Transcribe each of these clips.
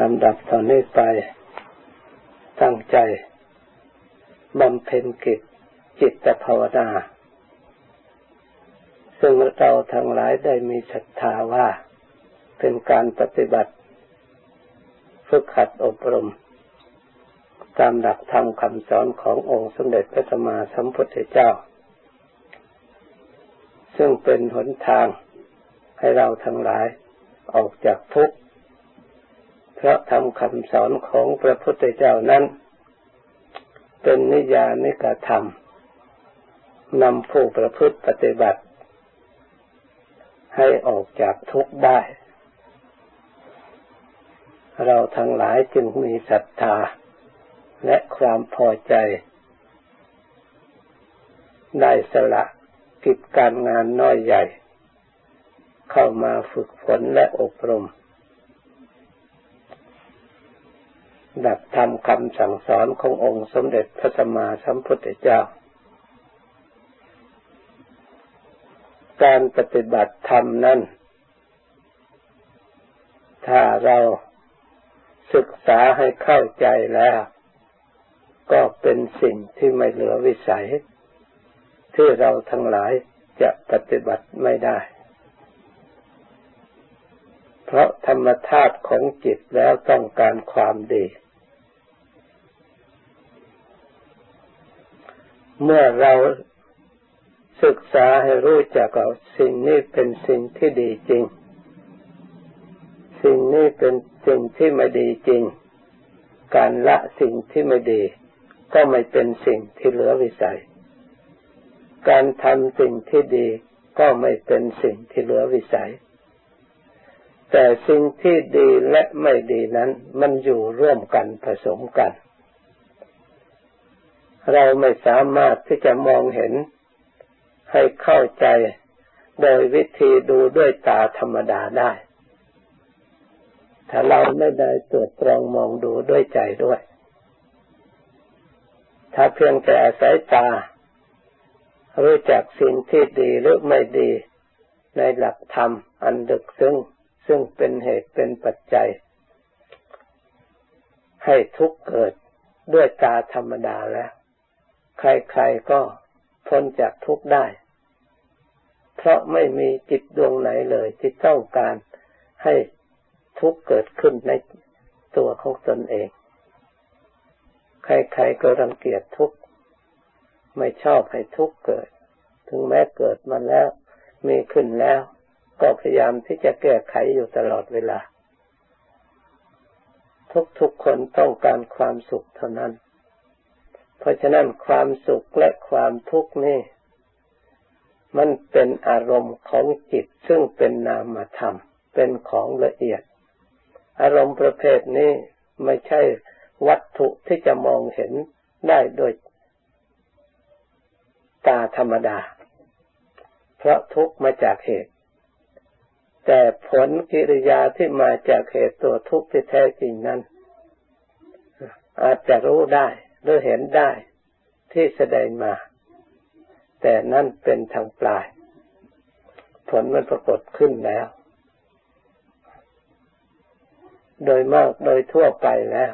ลำดับต่อนนี้ไป ตั้งใจบำเพ็ญกิจจิตภาวนา ซึ่งเราทั้งหลายได้มีศรัทธาว่า เป็นการปฏิบัติ ฝึกขัดอบรม ตามหลักธรรมคำสอนขององค์สมเด็จพระสัมมาสัมพุทธเจ้า ซึ่งเป็นหนทางให้เราทั้งหลายออกจากทุกข์ พราะธรรมคำสอนของพระพุทธเจ้านั้น เป็นนิยานิกธรรมนำผู้ประพฤติปฏิบัติ ให้ออกจากทุกข์ได้ เราทั้งหลายจึงมีศรัทธา และความพอใจ ได้สละกิจการงานน้อยใหญ่ เข้ามาฝึกฝนและอบรม ดับธรรมคำสั่งสอนขององค์สมเด็จพระสัมมาสัมพุทธเจ้า การปฏิบัติธรรมนั้น ถ้าเราศึกษาให้เข้าใจแล้ว ก็เป็นสิ่งที่ไม่เหลือวิสัย ที่เราทั้งหลายจะปฏิบัติไม่ได้ เพราะธรรมธาตุของจิตแล้วต้องการความดี เมื่อเราศึกษาให้รู้จักว่าสิ่งนี้เป็นสิ่งที่ดีจริง สิ่งนี้เป็นสิ่งที่ไม่ดีจริง การละสิ่งที่ไม่ดี ก็ไม่เป็นสิ่งที่เหลือวิสัย การทำสิ่งที่ดีก็ไม่เป็นสิ่งที่เหลือวิสัย แต่สิ่งที่ดีและไม่ดีนั้นมันอยู่ร่วมกันผสมกัน เราไม่สามารถที่จะมองเห็นให้เข้าใจโดยวิธีดูด้วยตาธรรมดาได้ ถ้าเราไม่ได้ตรวจตรองมองดูด้วยใจด้วย ถ้าเพียงแต่อาศัยตา รู้จักสิ่งที่ดีหรือไม่ดีในหลักธรรมอันดึกซึ้งซึ่งเป็นเหตุเป็นปัจจัย ให้ทุกข์เกิดด้วยตาธรรมดาแล้ว ใครๆก็พ้นจากทุกข์ได้ เพราะไม่มีจิตดวงไหนเลยที่ต้องการให้ทุกข์เกิดขึ้นในตัวของตนเอง ใครๆก็รังเกียจทุกข์ ไม่ชอบให้ทุกข์เกิด ถึงแม้เกิดมาแล้ว มีขึ้นแล้ว ก็พยายามที่จะแก้ไขอยู่ตลอดเวลา ทุกๆคนต้องการความสุขเท่านั้น เพราะฉะนั้นความสุขและความทุกข์นี่ มันเป็นอารมณ์ของจิตซึ่งเป็นนามธรรม เป็นของละเอียด อารมณ์ประเภทนี้ไม่ใช่วัตถุที่จะมองเห็นได้โดยตาธรรมดา เพราะทุกข์มาจากเหตุ แต่ผลกิริยาที่มาจากเหตุตัวทุกข์ที่แท้จริงนั้น อาจจะรู้ได้ หรือเห็นได้ที่แสดงมา แต่นั่นเป็นทางปลาย ผลมันปรากฏขึ้นแล้ว โดยมากโดยทั่วไปแล้ว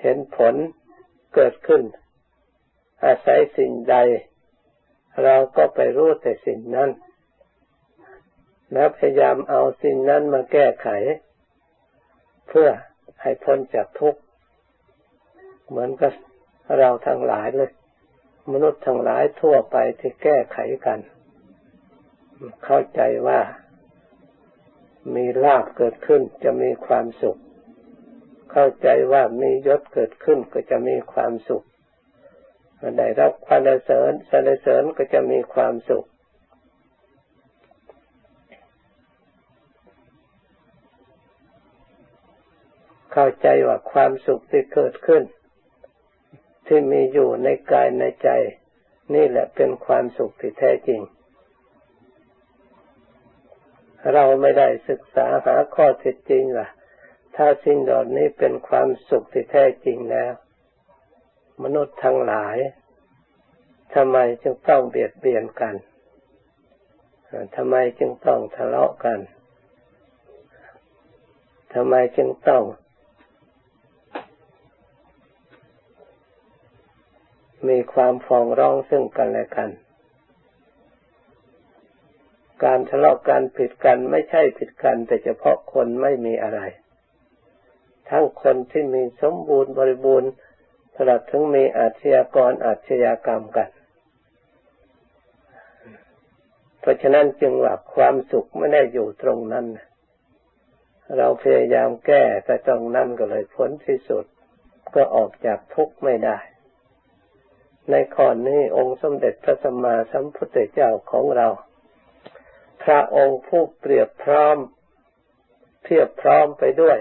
เห็นผลเกิดขึ้น อาศัยสิ่งใด เราก็ไปรู้แต่สิ่งนั้น แล้วพยายามเอาสิ่งนั้นมาแก้ไข เพื่อให้พ้นจากทุกข์ เหมือนกับเราทั้งหลายเลย มนุษย์ทั้งหลายทั่วไปที่แก้ไขกัน เข้าใจว่ามีลาบเกิดขึ้นจะมีความสุข เข้าใจว่ามียศเกิดขึ้นก็จะมีความสุขได้รับความเสริญสรรเสริญก็จะมีความสุข เข้าใจว่าความสุขที่เกิดขึ้น ที่มีอยู่ในกายในใจ นี่แหละเป็นความสุขที่แท้จริง เราไม่ได้ศึกษาหาข้อเท็จจริงล่ะ ถ้าสิ่งเหล่านี้เป็นความสุขที่แท้จริงแล้ว มนุษย์ทั้งหลายทำไมจึงต้องเบียดเบียนกันทำไมจึงต้องทะเลาะกันทำไมจึงต้อง มีความฟ้องร้องซึ่งกันและกัน การทะเลาะกันผิดกันไม่ใช่ผิดกัน แต่เฉพาะคนไม่มีอะไร ทั้งคนที่มีสมบูรณ์บริบูรณ์ตลอดถึงมีอาชญากรอาชญากรรมกัน เพราะฉะนั้นจึงว่าความสุขไม่ได้อยู่ตรงนั้น เราพยายามแก้แต่ตรงนั้นก็เลยพ้นที่สุดก็ออกจากทุกข์ไม่ได้ ในข้อนี้องค์สมเด็จพระสัมมาสัมพุทธเจ้าของเรา พระองค์ผู้เปรียบพร้อมเพียบพร้อมไปด้วย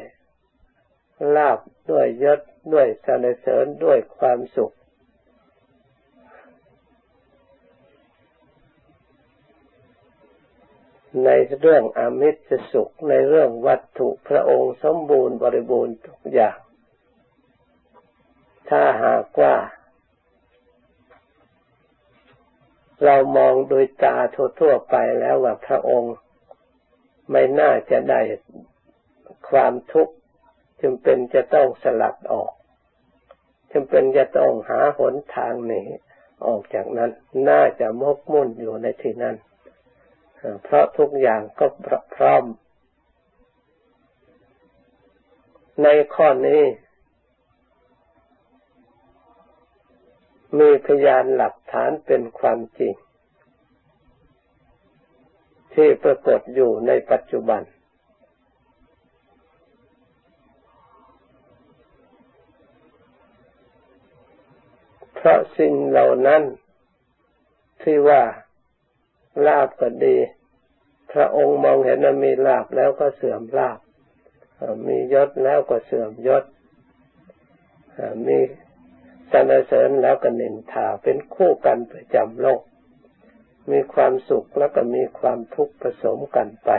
ลาบด้วยยศด้วยสรรเสริญด้วยความสุข ในเรื่องอมิตรสุขในเรื่องวัตถุพระองค์สมบูรณ์บริบูรณ์ทุกอย่าง ถ้าหากว่า เรามองโดยตาทั่วๆไปแล้วว่าพระองค์ไม่น่าจะได้ความทุกข์จำเป็นจะต้องสลัดออกจำเป็นจะต้องหาหนทางหนีออกจากนั้น น่าจะมกมุ่นอยู่ในที่นั้น เพราะทุกอย่างก็พร้อม ในข้อนี้ มีพยานหลักฐานเป็นความจริง ที่ปรากฏอยู่ในปัจจุบัน เพราะสิ่งเหล่านั้น ที่ว่าลาบก็ดี พระองค์มองเห็นว่ามีลาบแล้วก็เสื่อมลาบมียศแล้วก็เสื่อมยศมี สรรเสริญแล้วก็นินทาเป็นคู่กันประจำโลก มีความสุขแล้วก็มีความทุกข์ผสมกันไป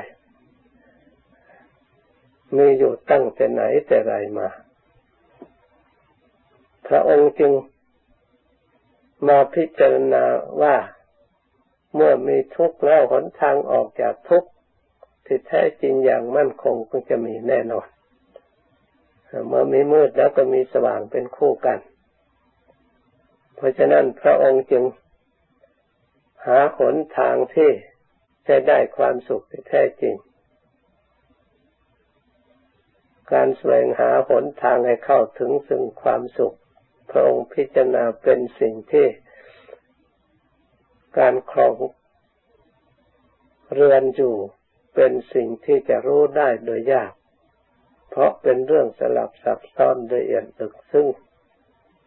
มีอยู่ตั้งแต่ไหนแต่ไรมา พระองค์จึงมาพิจารณาว่าเมื่อมีทุกข์แล้วหนทางออกจากทุกข์ที่แท้จริงอย่างมั่นคงก็จะมีแน่นอน เมื่อมีมืดแล้วก็มีสว่างเป็นคู่กัน ราะฉะนั้นพระองค์จึงหาหนทางที่จะได้ความสุขที่แท้จริง การแสวงหาหนทางให้เข้าถึงซึ่งความสุข พระองค์พิจารณาเป็นสิ่งที่การครองเรือนอยู่เป็นสิ่งที่จะรู้ได้โดยยาก เพราะเป็นเรื่องสลับซับซ้อนโดยเอียดตึกซึ่ง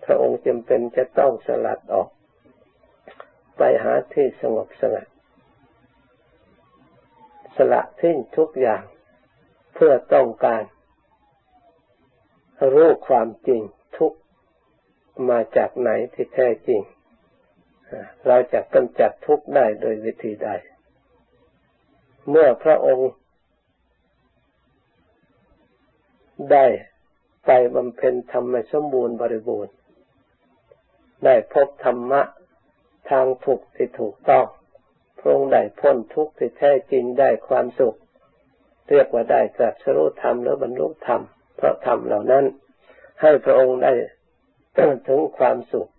พระองค์จำเป็นจะต้องสลัดออก ไปหาที่สงบสงัด สละทิ้งทุกอย่างเพื่อต้องการ รู้ความจริงทุกมาจากไหนที่แท้จริง เราจะกำจัดทุกได้โดยวิธีใด เมื่อพระองค์ ได้ไปบำเพ็ญธรรมสมบูรณ์บริบูรณ์ ได้พบธรรมะทางถูกที่ถูกต้องพระองค์ได้พ้นทุกข์ที่แท้จริงได้ความสุข เรียกว่าได้ตรัสรู้ธรรมหรือบรรลุธรรม เพราะธรรมเหล่านั้น ให้พระองค์ได้ถึงความสุข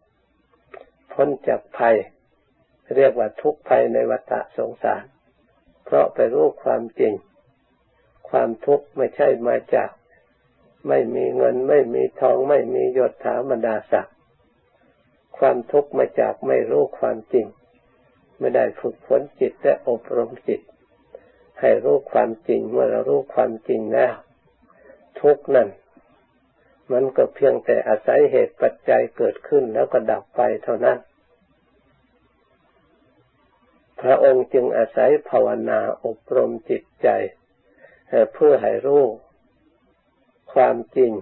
พ้นจากภัย เรียกว่าทุกภัยในวัฏสงสาร เพราะไปรู้ความจริง ความทุกข์ไม่ใช่มาจาก ไม่มีเงินไม่มีทองไม่มียศถาบรรดาศักดิ์ ความทุกข์มาจากไม่รู้ความจริง ไม่ได้ฝึกฝนจิตและอบรมจิต ให้รู้ความจริงเมื่อเรารู้ความจริงแล้วทุกนั้นมันก็เพียงแต่อาศัยเหตุปัจจัยเกิดขึ้นแล้วก็ดับไปเท่านั้น พระองค์จึงอาศัยภาวนาอบรมจิตใจเพื่อให้รู้ความจริง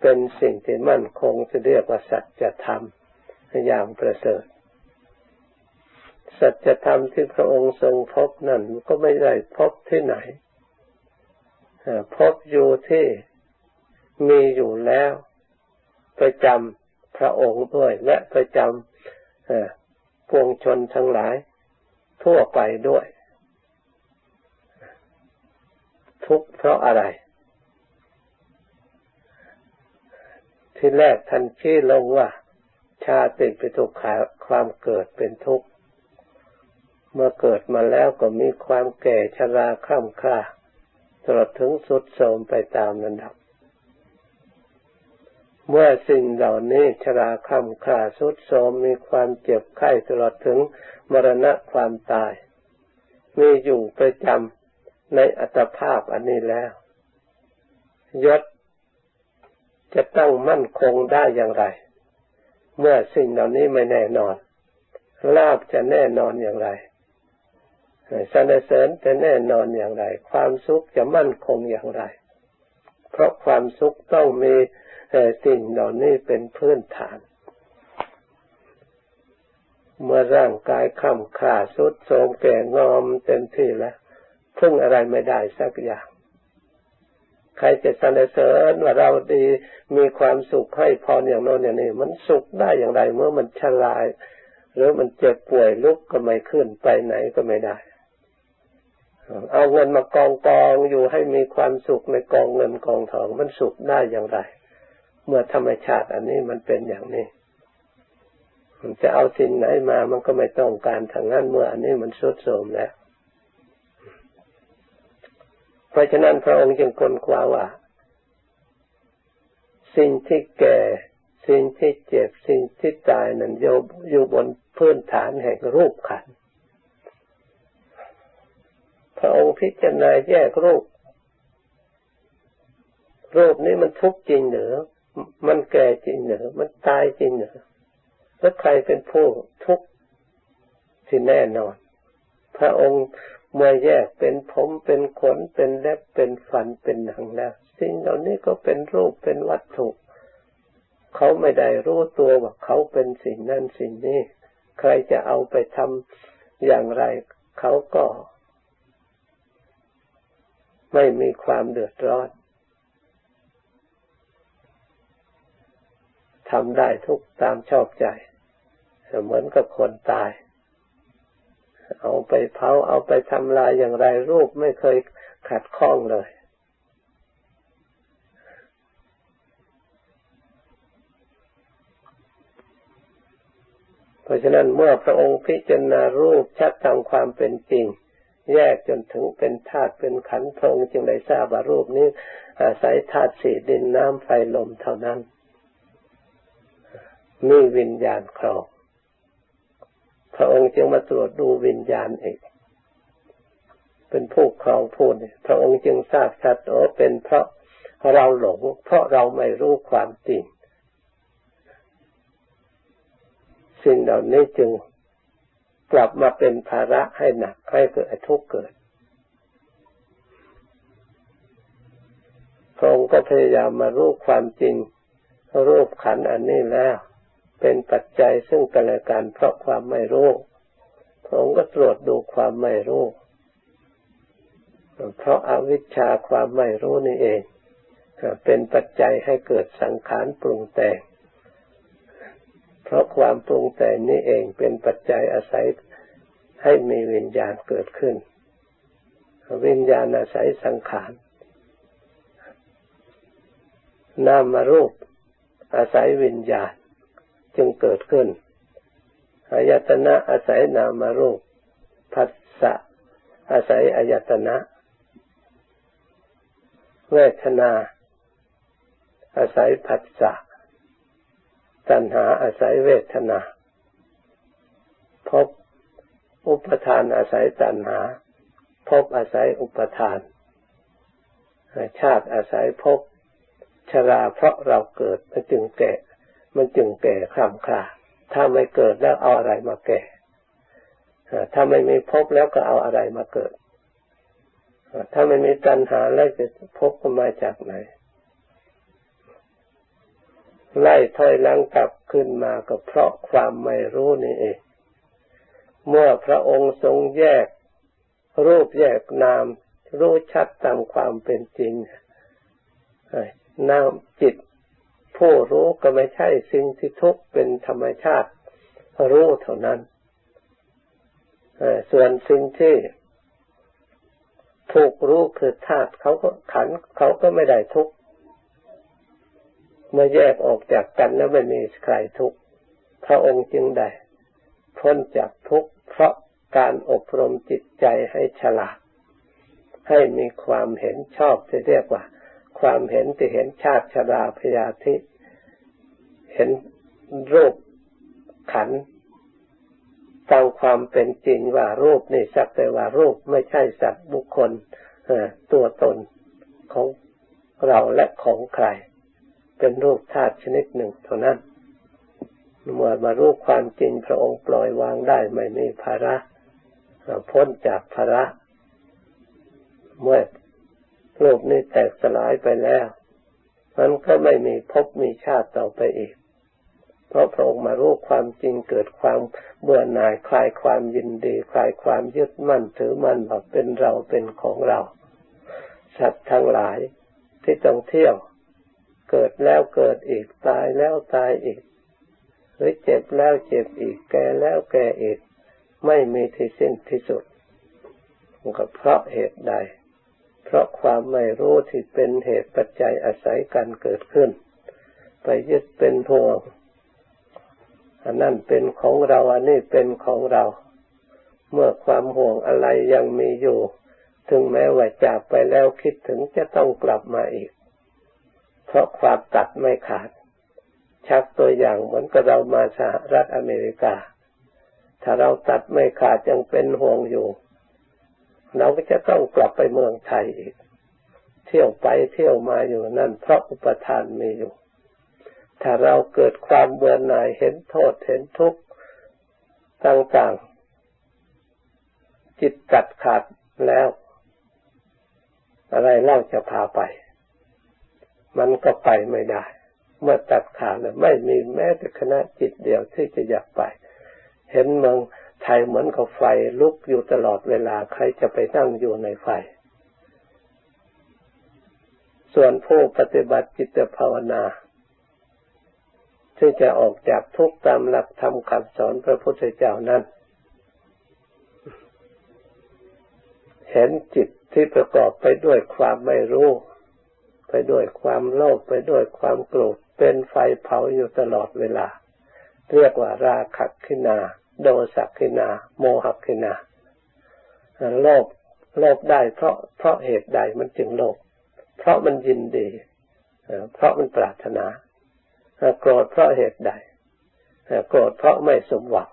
เป็นสิ่งที่มั่นคงจะเรียกว่าสัจธรรม อย่างประเสริฐ สัจธรรมที่พระองค์ทรงพบนั่นก็ไม่ได้พบที่ไหนพบอยู่ที่มีอยู่แล้ว ประจำพระองค์ด้วย และประจำปวงชนทั้งหลาย ทั่วไปด้วย ทุกเพราะอะไร ที่แรกท่านชี้ลงว่า ชาติเป็นทุกข์ความเกิดเป็นทุกข์ เมื่อเกิดมาแล้วก็มีความแก่ชราคร่ำคร่าตลอดถึงสุดโทมไปตามระดับ เมื่อสิ่งเหล่านี้ชราคร่ำคร่าสุดโทมมีความเจ็บไข้ตลอดถึงมรณะความตาย มีอยู่ประจำในอัตภาพอันนี้แล้วยศจะตั้งมั่นคงได้อย่างไร เมื่อสิ่งเหล่านี้ไม่แน่นอนลาบจะแน่นอนอย่างไรสรรเสริญจะแน่นอนอย่างไร ความสุขจะมั่นคงอย่างไร เพราะความสุขต้องมีสิ่งเหล่านี้เป็นพื้นฐาน เมื่อร่างกายคำขาสุดโทรมแก่งอมเต็มที่แล้วพึ่งอะไรไม่ได้สักอย่าง ใครจะสรรเสริญว่าเราดีมีความสุขให้พรอย่างโน้นอย่างนี้ มันสุขได้อย่างไร เมื่อมันชลาย หรือมันเจ็บป่วยลุกก็ไม่ขึ้นไปไหนก็ไม่ได้ เอาเงินมากองกองอยู่ให้มีความสุขในกองเงินกองทองมันสุขได้อย่างไร เมื่อธรรมชาติอันนี้มันเป็นอย่างนี้มันจะเอาสิ่งไหนมามันก็ไม่ต้องการทางนั้นเมื่ออันนี้มันสุดโทรมแล้ว เพราะฉะนั้นพระองค์จึงค้นคว้าว่า สิ่งที่แก่ สิ่งที่เจ็บ สิ่งที่ตายนั้นอยู่บนพื้นฐานแห่งรูปขัน พระองค์พิจารณาแยกรูป รูปนี้มันทุกข์จริงเหรือ มันแก่จริงเหรือ มันตายจริงเหรือ แล้วใครเป็นผู้ทุกข์ที่แน่นอน พระองค์ เมื่อแยกเป็นผมเป็นขนเป็นเล็บเป็นฟันเป็นหนังแล้วสิ่งเหล่านี้ก็เป็นรูปเป็นวัตถุ เขาไม่ได้รู้ตัวว่าเขาเป็นสิ่งนั้นสิ่งนี้ ใครจะเอาไปทำอย่างไร เขาก็ ไม่มีความเดือดร้อนทำได้ทุกตามชอบใจเหมือนกับคนตาย เอาไปเผาเอาไปทำลายอย่างไรรูปไม่เคยขัดข้องเลย เพราะฉะนั้นเมื่อพระองค์พิจารณารูปชัดตามความเป็นจริง แยกจนถึงเป็นธาตุเป็นขันธ์พระองค์จึงได้ทราบว่ารูปนี้ อาศัยธาตุสี่ดินน้ำไฟลมเท่านั้น มีวิญญาณครอง พระองค์จึงมาตรวจดูวิญญาณเองเป็นผู้ครองผู้นี่พระองค์จึงทราบชัดโอ้เป็นเพราะเราหลง เพราะเราไม่รู้ความจริงสิ่งเหล่านี้จึงกลับมาเป็นภาระให้หนักให้เกิดทุกข์เกิดพระองค์ก็พยายามมารู้ความจริงรูปขันอันนี้แล้ว เป็นปัจจัยซึ่งกันและกันเพราะความไม่รู้พระองค์ก็ตรวจดูความไม่รู้ เพราะอาวิชชาความไม่รู้นี่เอง เป็นปัจจัยให้เกิดสังขารปรุงแต่ง เพราะความปรุงแต่งนี้เองเป็นปัจจัยอาศัยให้มีวิญญาณเกิดขึ้น วิญญาณอาศัยสังขาร นามารูปอาศัยวิญญาณ จึงเกิดขึ้นอายตนะอาศัยนามารูปผัสสะอาศัยอายตนะเวทนา อาศัยผัสสะตัณหาอาศัยเวทนาพบอุปทานอาศัยตัณหาพบอาศัยอุปทาน ชาติอาศัยพบชราเพราะเราเกิดมันจึงแก่ มันจึงแก่คลำคลาถ้าไม่เกิดแล้วเอาอะไรมาแก่ถ้าไม่มีพบแล้วก็เอาอะไรมาเกิด ถ้าไม่มีตัณหาแล้วจะพบก็มาจากไหน ไล่ถอยหลังกลับขึ้นมาก็เพราะความไม่รู้นี่เอง เมื่อพระองค์ทรงแยก รูปแยกนาม รู้ชัดตามความเป็นจริงนามจิต ผู้รู้ก็ไม่ใช่สิ่งที่ทุกข์เป็นธรรมชาติ รู้เท่านั้นส่วนสิ่งที่ถูกรู้คือธาตุเขาก็ขันเขาก็ไม่ได้ทุกข์เมื่อแยกออกจากกันแล้วไม่มีใครทุกข์พระองค์จึงได้พ้นจากทุกข์เพราะการอบรมจิตใจให้ฉลาด ให้มีความเห็นชอบที่เรียกว่า ความเห็นที่เห็นชาติชราพยาธิ เห็นรูปขันตามความเป็นจริงว่ารูปนี่สักแต่ว่ารูปไม่ใช่สัตว์บุคคลตัวตนของเราและของใคร เป็นรูปธาตุชนิดหนึ่งเท่านั้นเมื่อมารู้ความจริงพระองค์ปล่อยวางได้ไม่มีภาระพ้นจากภาระ เมื่อ รูปนี้แตกสลายไปแล้วมันก็ไม่มีภพมีชาติต่อไปอีก เพราะพระองค์มารู้ความจริงเกิดความเบื่อหน่ายคลายความยินดี คลายความยึดมั่นถือมั่นว่าเป็นเราเป็นของเรา สัตว์ทั้งหลายที่ต้องเที่ยว เกิดแล้วเกิดอีกตายแล้วตายอีกหรือเจ็บแล้วเจ็บอีกแก่แล้วแก่อีก ไม่มีที่สิ้นที่สุดก็เพราะเหตุใด ราะความไม่รู้ที่เป็นเหตุปัจจัยอาศัยกันเกิดขึ้น ไปยึดเป็นห่วงอันนั้นเป็นของเราอันนี้เป็นของเรา เมื่อความห่วงอะไรยังมีอยู่ ถึงแม้ว่าจากไปแล้วคิดถึงจะต้องกลับมาอีก เพราะความตัดไม่ขาด ชักตัวอย่างเหมือนกับเรามาสหรัฐอเมริกา ถ้าเราตัดไม่ขาดยังเป็นห่วงอยู่ เราก็จะต้องกลับไปเมืองไทยอีก เที่ยวไปเที่ยวมาอยู่นั่นเพราะอุปทานมีอยู่ ถ้าเราเกิดความเบื่อหน่ายเห็นโทษเห็นทุกข์ต่างๆ จิตตัดขาดแล้ว อะไรเล่าจะพาไป มันก็ไปไม่ได้ เมื่อตัดขาดแล้วไม่มีแม้แต่คณะจิตเดียวที่จะอยากไป เห็นเมือง ไทยเหมือนกับไฟลุกอยู่ตลอดเวลาใครจะไปนั่งอยู่ในไฟ ส่วนผู้ปฏิบัติจิตภาวนาที่จะออกจากทุกข์ตามหลักธรรมคำสอนพระพุทธเจ้านั้น เห็นจิตที่ประกอบไปด้วยความไม่รู้ ไปด้วยความโลภไปด้วยความโกรธเป็นไฟเผาอยู่ตลอดเวลา เรียกว่าราคะขินา โดสักขินา โมหขินาโลภโลภได้เพราะเพราะเหตุใดมันจึงโลภเพราะมันยินดี เพราะมันปรารถนาโกรธเพราะเหตุใดโกรธเพราะไม่สมหวัง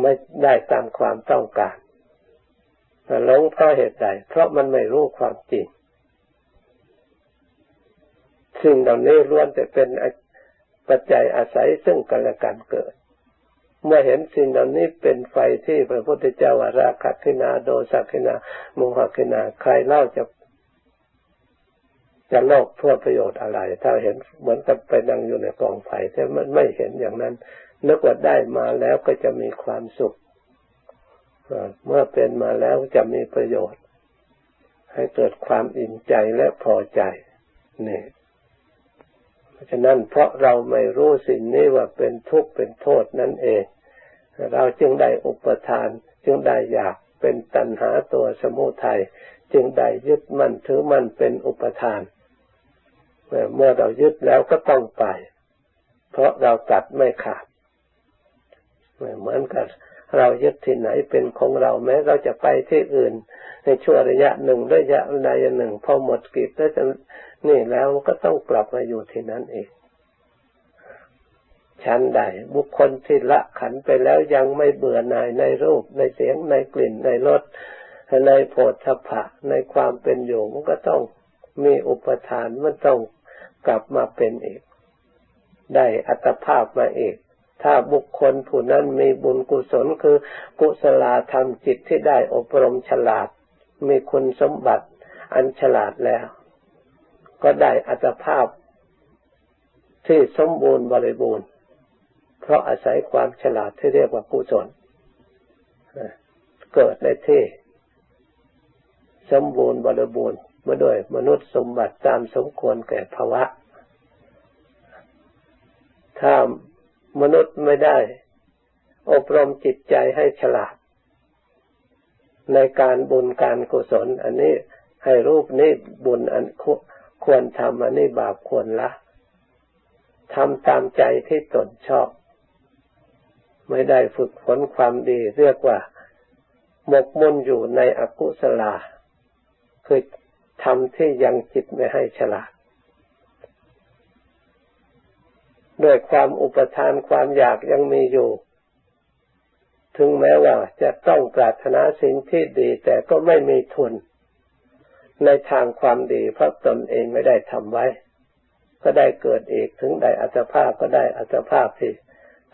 ไม่ได้ตามความต้องการหลงเพราะเหตุใด เพราะมันไม่รู้ความจริงสิ่งเหล่านี้ล้วนแต่เป็นปัจจัยอาศัยซึ่งกันและกันเกิด เมื่อเห็นสิ่งเหล่านี้เป็นไฟที่พระพุทธเจ้าว่าราคะขินาโดสักขินาโมหขินาใครเล่าจะจะโลกเพื่อประโยชน์อะไร ถ้าเห็นเหมือนกับไปนั่งอยู่ในกองไฟแต่มันไม่เห็นอย่างนั้นนึกว่าได้มาแล้วก็จะมีความสุขเมื่อเป็นมาแล้วจะมีประโยชน์ ให้เกิดความอิ่มใจและพอใจนี่ ราะฉะนั้นเพราะเราไม่รู้สิ่งนี้ว่าเป็นทุกข์เป็นโทษนั่นเอง เราจึงได้อุปทาน จึงได้อยากเป็นตัณหาตัวสมุทัยจึงได้ยึดมั่นถือมั่นเป็นอุปทาน เมื่อเรายึดแล้วก็ต้องไป เพราะเราตัดไม่ขาดเหมือนกับ เรายึดที่ไหนเป็นของเราแม้เราจะไปที่อื่น ในช่วงระยะหนึ่งระยะใดหนึ่งพอหมดกิจแล้วจะนี่แล้วก็ต้องกลับมาอยู่ที่นั่นเองชั้นใดบุคคลที่ละขันไปแล้วยังไม่เบื่อหน่ายในรูปในเสียงในกลิ่นในรสในโผฏฐัพพะในความเป็นอยู่มันก็ต้องมีอุปทานมันต้องกลับมาเป็นอีก ได้อัตภาพมาอีก ถ้าบุคคลผู้นั้นมีบุญกุศลคือกุศลธรรมจิตที่ได้อบรมฉลาด มีคุณสมบัติอันฉลาดแล้ว ก็ได้อัตภาพที่สมบูรณ์บริบูรณ์ เพราะอาศัยความฉลาดที่เรียกว่ากุศลเกิดในที่สมบูรณ์บริบูรณ์มาด้วยมนุษย์สมบัติตามสมควรแก่ภาวะ ถ้า มนุษย์ไม่ได้ อบรมจิตใจให้ฉลาด ในการบุญการกุศล อันนี้ให้รูปนี้บุญอันควรทำอันนี้บาปควรละทำตามใจที่ตนชอบ ไม่ได้ฝึกฝนความดีเรียกว่าหมกมุ่นอยู่ในอกุศลาคือทำที่ยังจิตไม่ให้ฉลาด ด้วยความอุปทานความอยากยังมีอยู่ ถึงแม้ว่าจะต้องปรารถนาสิ่งที่ดี แต่ก็ไม่มีทุน ในทางความดีเพราะตนเองไม่ได้ทำไว้ ก็ได้เกิดอีกถึงได้อัตภาพก็ได้อัตภาพที่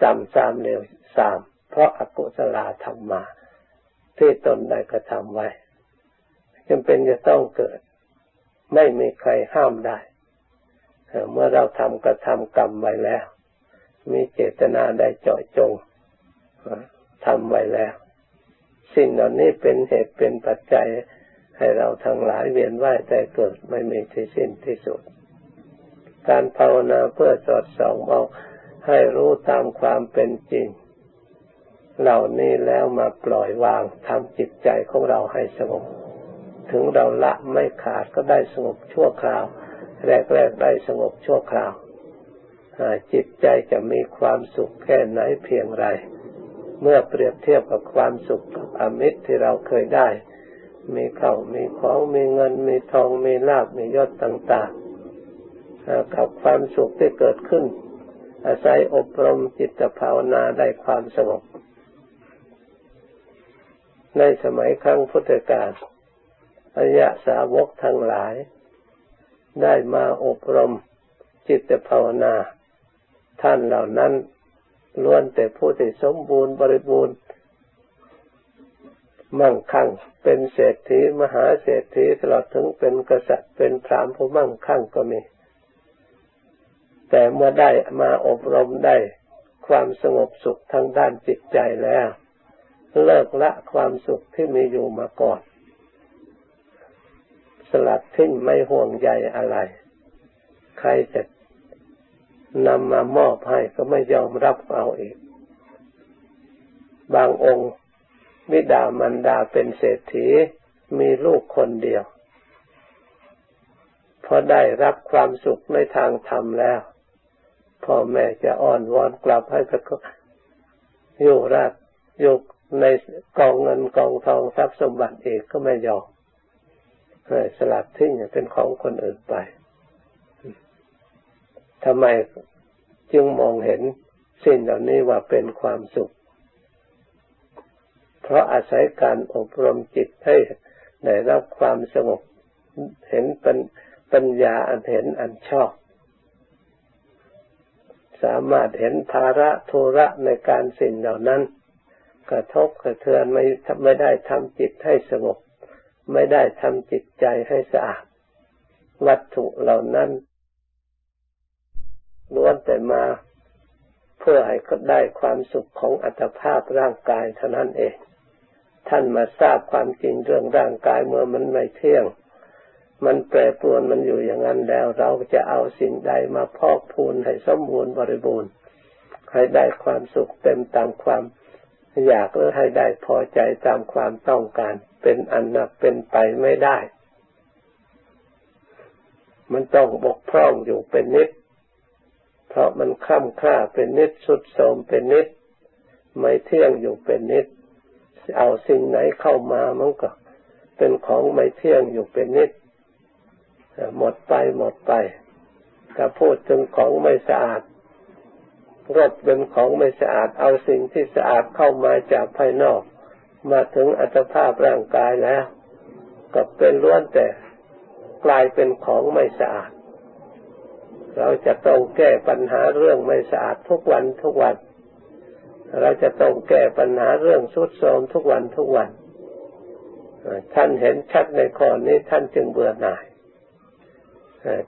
จำสามเร็วสามเพราะอากุศลาทำมา ที่ตนได้กระทำไว้จำเป็นจะต้องเกิด ไม่มีใครห้ามได้ เมื่อเราทำกระทำกรรมไว้แล้ว มีเจตนาได้เจาะจงทำไว้แล้ว สิ่งเหล่านี้เป็นเหตุเป็นปัจจัยให้เราทั้งหลายเวียนว่ายแต่เกิดไม่มีที่สิ้นที่สุด การภาวนาเพื่อสอดส่องเอาให้รู้ตามความเป็นจริง เหล่านี้แล้วมาปล่อยวางทำจิตใจของเราให้สงบ ถึงเราละไม่ขาดก็ได้สงบชั่วคราว แรกๆได้สงบชั่วคราวจิตใจจะมีความสุขแค่ไหนเพียงไร เมื่อเปรียบเทียบกับความสุขกับอมิตรที่เราเคยได้ มีเข้ามีของมีเงิน มีทองมีลาบมียศต่างๆกับความสุขที่เกิดขึ้น อาศัยอบรมจิตภาวนาได้ความสงบ ในสมัยครั้งพุทธกาลอริยสาวกทั้งหลาย ได้มาอบรมจิตภาวนา ท่านเหล่านั้นล้วนแต่ผู้ที่สมบูรณ์บริบูรณ์มั่งคั่งเป็นเศรษฐีมหาเศรษฐีตลอดถึงเป็นกษัตริย์เป็นพรามผู้มั่งคั่งก็มี แต่เมื่อได้มาอบรมได้ความสงบสุขทางด้านจิตใจแล้ว เลิกละความสุขที่มีอยู่มาก่อน สลัดทิ้งไม่ห่วงใยอะไร ใครจะนำมามอบให้ก็ไม่ยอมรับเอาอีก บางองค์มิดามันดาเป็นเศรษฐีมีลูกคนเดียว พอได้รับความสุขในทางธรรมแล้ว พ่อแม่จะอ้อนวอนกลับให้ไปอยู่ราชอยู่ในกองเงินกองทองทรัพย์สมบัติเอกก็ไม่ยอม สลัดทิ้งเป็นของคนอื่นไปทำไมจึงมองเห็นสิ่งเหล่านี้ว่าเป็นความสุข เพราะอาศัยการอบรมจิตให้ได้รับความสงบ เห็นเป็นปัญญาอันเห็นอันชอบ สามารถเห็นภาระโทระในการสิ่งเหล่านั้น กระทบกระเทือนไม่ไม่ได้ทำจิตให้สงบ ไม่ได้ทำจิตใจให้สะอาด วัตถุเหล่านั้นล้วนแต่มาเพื่อให้ได้ความสุขของอัตภาพร่างกายเท่านั้นเอง ท่านมาทราบความจริงเรื่องร่างกายเมื่อมันไม่เที่ยง มันแปรปรวนมันอยู่อย่างนั้นแล้ว เราจะเอาสิ่งใดมาพอกพูนให้สมบูรณ์บริบูรณ์ให้ได้ความสุขเต็มตามความอยากหรือให้ได้พอใจตามความต้องการ เป็นอันนับเป็นไปไม่ได้ มันต้องบกพร่องอยู่เป็นนิด เพราะมันค่ำค่าเป็นนิดสุดโทมเป็นนิด ไม่เที่ยงอยู่เป็นนิด เอาสิ่งไหนเข้ามามันก็เป็นของไม่เที่ยงอยู่เป็นนิด หมดไปหมดไปถ้าพูดถึงของไม่สะอาดรถเป็นของไม่สะอาด เอาสิ่งที่สะอาดเข้ามาจากภายนอก มาถึงอัตภาพร่างกายแล้ว ก็เป็นล้วนแต่กลายเป็นของไม่สะอาด เราจะต้องแก้ปัญหาเรื่องไม่สะอาดทุกวันทุกวัน เราจะต้องแก้ปัญหาเรื่องสุดโทรมทุกวันทุกวัน ท่านเห็นชัดในข้อนี้ท่านจึงเบื่อหน่าย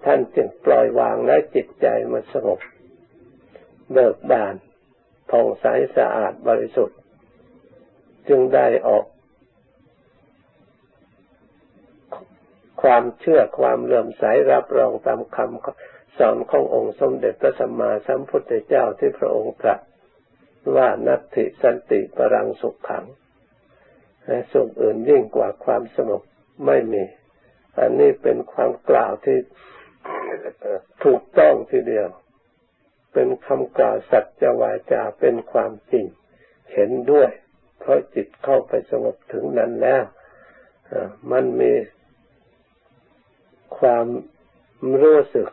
ท่านจึงปล่อยวางและจิตใจมันสงบเบิกบานผ่องใสสะอาดบริสุทธิ์ จึงได้ออก ความเชื่อความเลื่อมใสรับรองตามคำสอนขององค์สมเด็จพระสัมมาสัมพุทธเจ้าที่พระองค์ตรัสว่านัตติสันติปรังสุขขังและสุขอื่นยิ่งกว่าความสงบไม่มี อันนี้เป็นความกล่าวที่ถูกต้องทีเดียว เป็นคำกล่าวสัจวาจาเป็นความจริง เห็นด้วย เพราะจิตเข้าไปสงบถึงนั้นแล้วมันมีความรู้สึก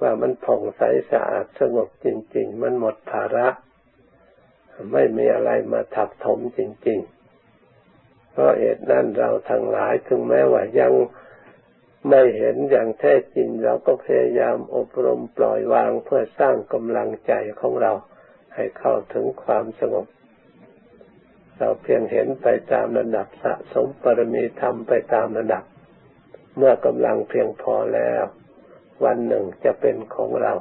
ว่ามันผ่องใสสะอาดสงบจริง ๆ มันหมดภาระ ไม่มีอะไรมาทับถมจริง ๆ เพราะเหตุนั้นเราทั้งหลายถึงแม้ว่ายังไม่เห็นอย่างแท้จริงเราก็พยายามอบรมปล่อยวางเพื่อสร้างกำลังใจของเราให้เข้าถึงความสงบ เราเพียงเห็นไปตามระดับสะสมปรมีธรรมไปตามระดับ เมื่อกำลังเพียงพอแล้ว วันหนึ่งจะเป็นของเรา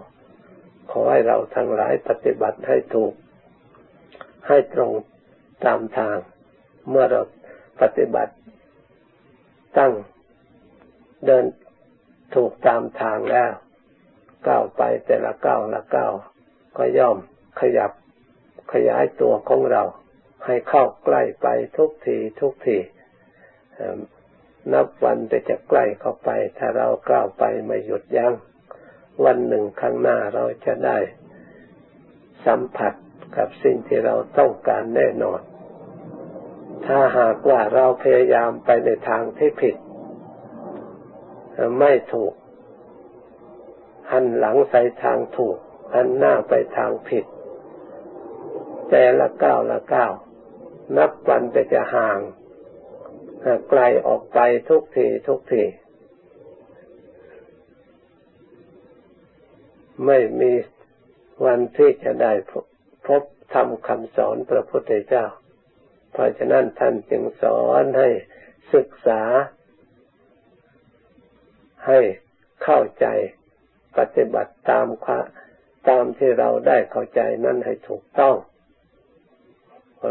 ขอให้เราทั้งหลายปฏิบัติให้ถูก ให้ตรงตามทาง เมื่อเราปฏิบัติตั้งเดินถูกตามทางแล้วก้าวไปแต่ละก้าวละก้าวก็ย่อมขยับขยายตัวของเรา ให้เข้าใกล้ไปทุกทีทุกทีนับวันแต่จะใกล้เข้าไป ถ้าเราก้าวไปไม่หยุดยัง้งวันหนึ่งข้างหน้าเราจะได้ สัมผัสกับสิ่งที่เราต้องการแน่นอน ถ้าหากว่าเราพยายามไปในทางที่ผิด ไม่ถูก หันหลังใส่ทางถูก หันหน้าไปทางผิด แต่ละก้าวละก้าว นับวันแต่จะห่างไกลออกไปทุกทีทุกทีไม่มีวันที่จะได้พบทำคำสอนพระพุทธเจ้า เพราะฉะนั้นท่านจึงสอนให้ศึกษา ให้เข้าใจปฏิบัติตามตามที่เราได้เข้าใจนั้นให้ถูกต้อง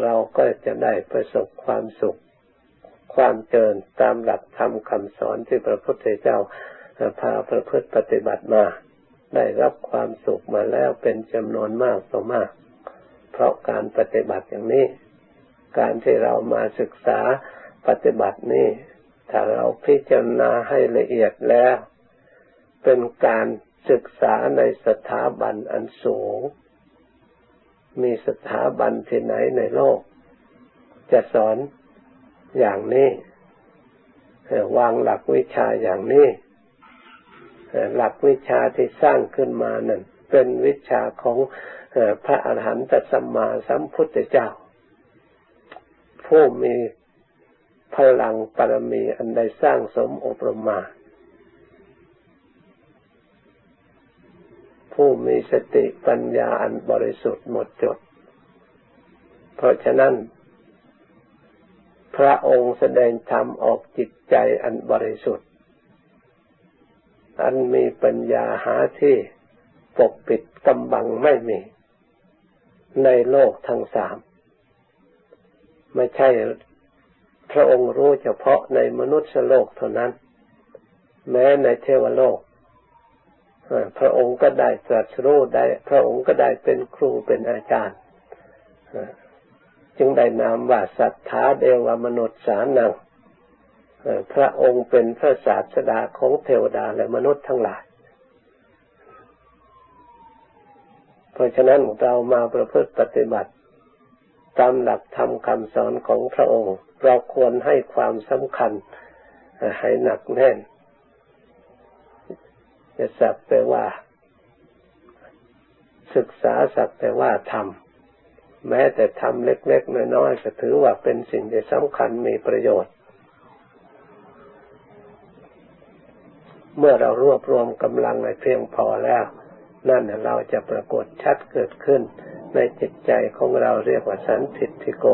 เราก็จะได้ประสบความสุข ความเจริญตามหลักธรรมคำสอนที่พระพุทธเจ้าพาประพฤติปฏิบัติมา ได้รับความสุขมาแล้วเป็นจำนวนมากต่อมาก เพราะการปฏิบัติอย่างนี้ การที่เรามาศึกษาปฏิบัตินี้ ถ้าเราพิจารณาให้ละเอียดแล้ว เป็นการศึกษาในสถาบันอันสูง มีสถาบันที่ไหนในโลก จะสอนอย่างนี้วางหลักวิชาอย่างนี้หลักวิชาที่สร้างขึ้นมานั้นเป็นวิชาของพระอรหันตสัมมาสัมพุทธเจ้า ผู้มีพลังปรมีอันใดสร้างสมอบรมมา ผู้มีสติปัญญาอันบริสุทธิ์หมดจด เพราะฉะนั้น พระองค์แสดงธรรมออกจิตใจอันบริสุทธิ์ อันมีปัญญาหาที่ปกปิดกำบังไม่มี ในโลกทั้งสาม ไม่ใช่พระองค์รู้เฉพาะในมนุษย์โลกเท่านั้น แม้ในเทวโลก พระองค์ก็ได้ตรัสรู้ได้ พระองค์ก็ได้เป็นครูเป็นอาจารย์จึงได้นามว่าสัทธาเดวมนุษย์สานังพระองค์เป็นพระศาสดาของเทวดาและมนุษย์ทั้งหลาย เพราะฉะนั้นเรามาประพฤติปฏิบัติ ตามหลักธรรมคำสอนของพระองค์ เราควรให้ความสำคัญให้หนักแน่น จะสักแต่ว่า ศึกษาสักแต่ว่าทำแม้แต่ทำเล็กๆน้อยๆก็ถือว่าเป็นสิ่งที่สำคัญมีประโยชน์ เมื่อเรารวบรวมกำลังในเพียงพอแล้ว นั่นเราจะปรากฏชัดเกิดขึ้น ในจิตใจของเราเรียกว่าสันติทิโก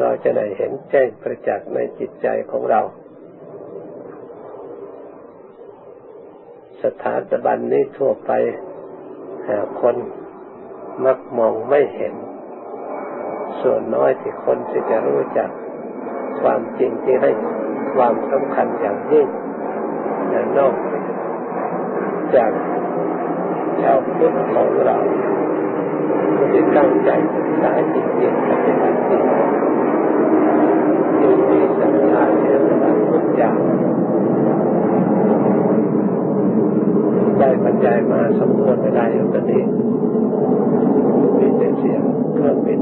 เราจะได้เห็นแจ้งประจักษ์ในจิตใจของเรา สถาบันนี้ทั่วไปคนมักมองไม่เห็น ส่วนน้อยที่คนที่จะรู้จักความจริงที่ให้ความสำคัญอย่างยิ่งนอกจากชาวพุทธของเราที่ตั้งใจศึกษาจริงๆปฏิบัติจริงอยู่มีศรัทธาในพระพุทธเจ้า ได้ปัจจัยมาสมควรไม่ได้อย่ตอนนี้มีแต่เสียงเครื่องบิน